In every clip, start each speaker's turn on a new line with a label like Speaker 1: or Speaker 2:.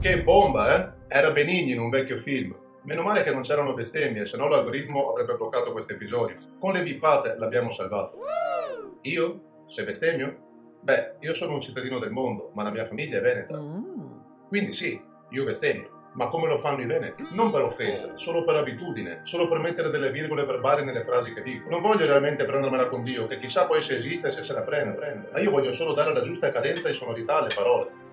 Speaker 1: Che bomba, eh? Era Benigni in un vecchio film. Meno male che non c'erano bestemmie, se no l'algoritmo avrebbe bloccato questo episodio. Con le bippate l'abbiamo salvato. Io? Se bestemmio? Beh, io sono un cittadino del mondo, ma la mia famiglia è veneta. Quindi sì, io bestemmio. Ma come lo fanno i veneti? Non per offesa, solo per abitudine, solo per mettere delle virgole verbali nelle frasi che dico. Non voglio realmente prendermela con Dio, che chissà poi se esiste e se se la prende, prende. Ma io voglio solo dare la giusta cadenza e sonorità alle parole.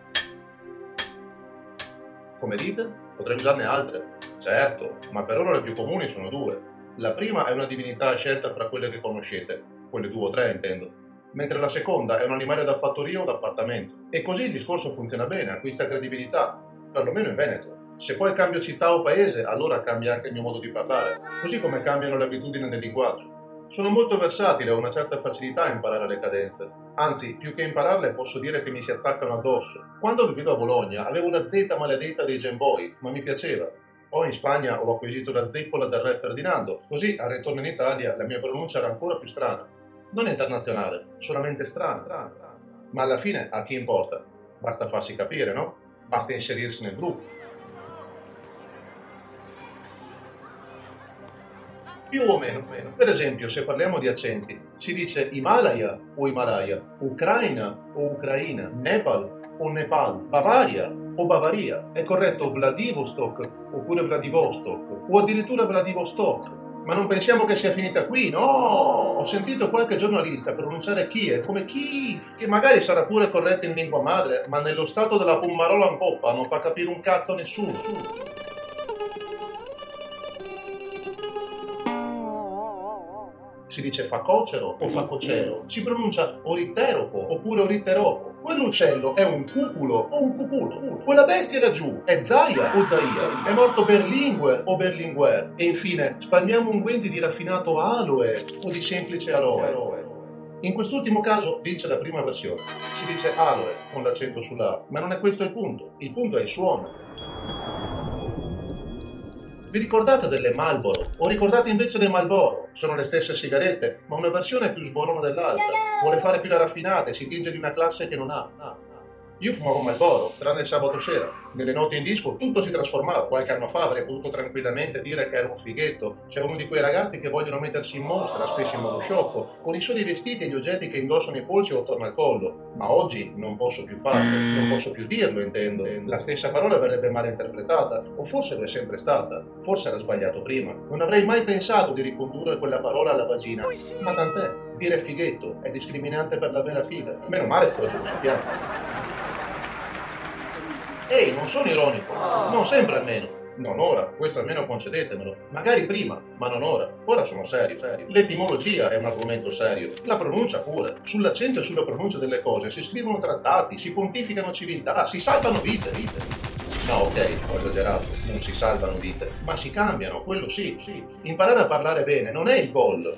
Speaker 1: Come dite? Potrei usarne altre. Certo, ma per ora le più comuni sono due. La prima è una divinità scelta fra quelle che conoscete, quelle due o tre intendo, mentre la seconda è un animale da fattoria o d'appartamento. E così il discorso funziona bene, acquista credibilità, perlomeno in Veneto. Se poi cambio città o paese, allora cambia anche il mio modo di parlare, così come cambiano le abitudini del linguaggio. Sono molto versatile, ho una certa facilità a imparare le cadenze. Anzi, più che impararle posso dire che mi si attaccano addosso. Quando vivevo a Bologna avevo una Z maledetta dei Game Boy, ma mi piaceva. Poi in Spagna ho acquisito la zeppola del re Ferdinando, così al ritorno in Italia la mia pronuncia era ancora più strana. Non internazionale, solamente strana. strana. Ma alla fine a chi importa? Basta farsi capire, no? Basta inserirsi nel gruppo. Più o meno, meno. Per esempio, se parliamo di accenti, si dice Himalaya o Himalaya, Ucraina o Ucraina, Nepal o Nepal, Bavaria o Bavaria. È corretto Vladivostok oppure Vladivostok o addirittura Vladivostok. Ma non pensiamo che sia finita qui, no! Ho sentito qualche giornalista pronunciare Kiev come Kiev, che magari sarà pure corretta in lingua madre, ma nello stato della pommarola in poppa non fa capire un cazzo a nessuno. Si dice facocero o facocero, si pronuncia oriteropo oppure oriteropo. Quell'uccello è un cuculo o un cuculo. Quella bestia laggiù è Zaia o Zaia. È morto Berlinguer o Berlinguer. E infine spalmiamo unguenti di raffinato aloe o di semplice aloe. In quest'ultimo caso vince la prima versione. Si dice aloe con l'accento sulla A, ma non è questo il punto. Il punto è il suono. Vi ricordate delle Marlboro? O ricordate invece le Marlboro? Sono le stesse sigarette, ma una versione più sborona dell'altra. Vuole fare più la raffinata e si tinge di una classe che non ha. Io fumavo Marlboro, tranne il sabato sera. Nelle notti in disco tutto si trasformava. Qualche anno fa avrei potuto tranquillamente dire che ero un fighetto. C'è uno di quei ragazzi che vogliono mettersi in mostra, spesso in modo sciocco, con i soli vestiti e gli oggetti che indossano i polsi o attorno al collo. Ma oggi non posso più farlo, non posso più dirlo, intendo. La stessa parola verrebbe male interpretata, o forse lo è sempre stata. Forse era sbagliato prima. Non avrei mai pensato di ricondurre quella parola alla vagina. Ma tant'è. Dire fighetto è discriminante per la vera figa. Meno male che oggi lo sappiamo. Ehi, non sono ironico, non sempre almeno. Non ora, questo almeno concedetemelo. Magari prima, ma non ora. Ora sono serio, serio. L'etimologia è un argomento serio. La pronuncia pure. Sull'accento e sulla pronuncia delle cose si scrivono trattati, si pontificano civiltà, si salvano vite, vite. No, ok, ho esagerato, non si salvano vite, ma si cambiano, quello sì, sì. Imparare a parlare bene non è il gol.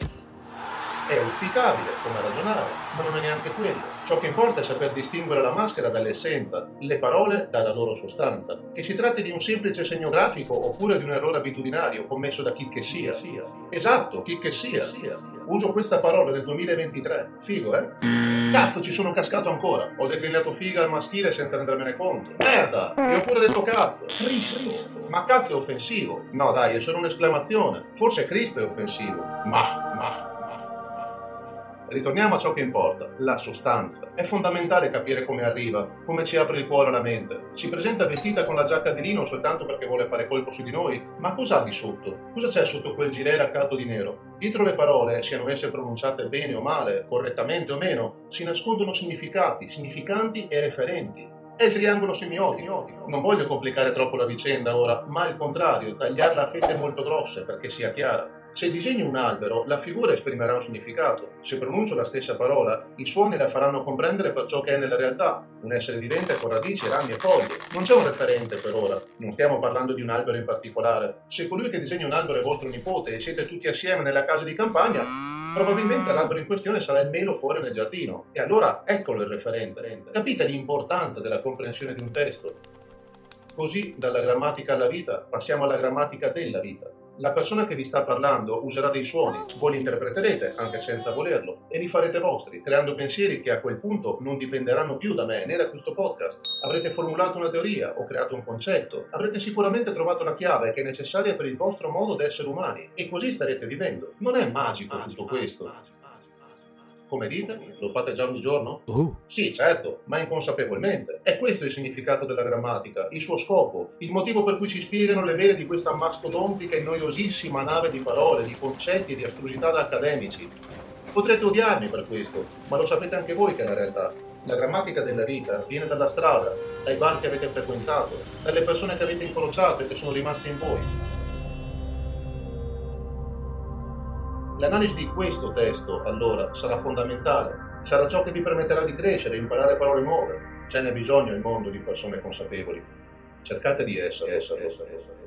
Speaker 1: È auspicabile, come ragionare, ma non è neanche quello. Ciò che importa è saper distinguere la maschera dall'essenza, le parole dalla loro sostanza. Che si tratti di un semplice segno grafico oppure di un errore abitudinario commesso da chi che sia. Esatto, chi che sia. Uso questa parola nel 2023. Figo, eh? Cazzo, ci sono cascato ancora. Ho declinato figa al maschile senza rendermene conto. Merda! Io ho pure detto cazzo. Cristo! Ma cazzo è offensivo. No, dai, è solo un'esclamazione. Forse Cristo è offensivo. Ma, ma, Ritorniamo a ciò che importa, la sostanza. È fondamentale capire come arriva, come ci apre il cuore alla mente. Si presenta vestita con la giacca di lino soltanto perché vuole fare colpo su di noi, ma cosa ha di sotto? Cosa c'è sotto quel gilet laccato di nero? Dietro le parole, siano esse pronunciate bene o male, correttamente o meno, si nascondono significati, significanti e referenti. È il triangolo semiotico. Non voglio complicare troppo la vicenda ora, ma al contrario, tagliarla a fette molto grosse perché sia chiara. Se disegno un albero, la figura esprimerà un significato. Se pronuncio la stessa parola, i suoni la faranno comprendere per ciò che è nella realtà, un essere vivente con radici, rami e foglie. Non c'è un referente per ora, non stiamo parlando di un albero in particolare. Se colui che disegna un albero è vostro nipote e siete tutti assieme nella casa di campagna, probabilmente l'albero in questione sarà il melo fuori nel giardino. E allora eccolo il referente. Capite l'importanza della comprensione di un testo? Così, dalla grammatica alla vita, passiamo alla grammatica della vita. La persona che vi sta parlando userà dei suoni, voi li interpreterete, anche senza volerlo, e li farete vostri, creando pensieri che a quel punto non dipenderanno più da me né da questo podcast. Avrete formulato una teoria o creato un concetto, avrete sicuramente trovato la chiave che è necessaria per il vostro modo d'essere umani, e così starete vivendo. Non è magico tutto questo. Come dite? Lo fate già ogni giorno?
Speaker 2: Uh.
Speaker 1: Sì, certo, ma inconsapevolmente. È questo il significato della grammatica, il suo scopo, il motivo per cui ci spiegano le vele di questa mastodontica e noiosissima nave di parole, di concetti e di astrusità da accademici. Potrete odiarmi per questo, ma lo sapete anche voi che è la realtà. La grammatica della vita viene dalla strada, dai bar che avete frequentato, dalle persone che avete incrociato e che sono rimaste in voi. L'analisi di questo testo, allora, sarà fondamentale. Sarà ciò che vi permetterà di crescere e imparare parole nuove. Ce n'è bisogno nel mondo di persone consapevoli. Cercate di essere, essere, essere, essere.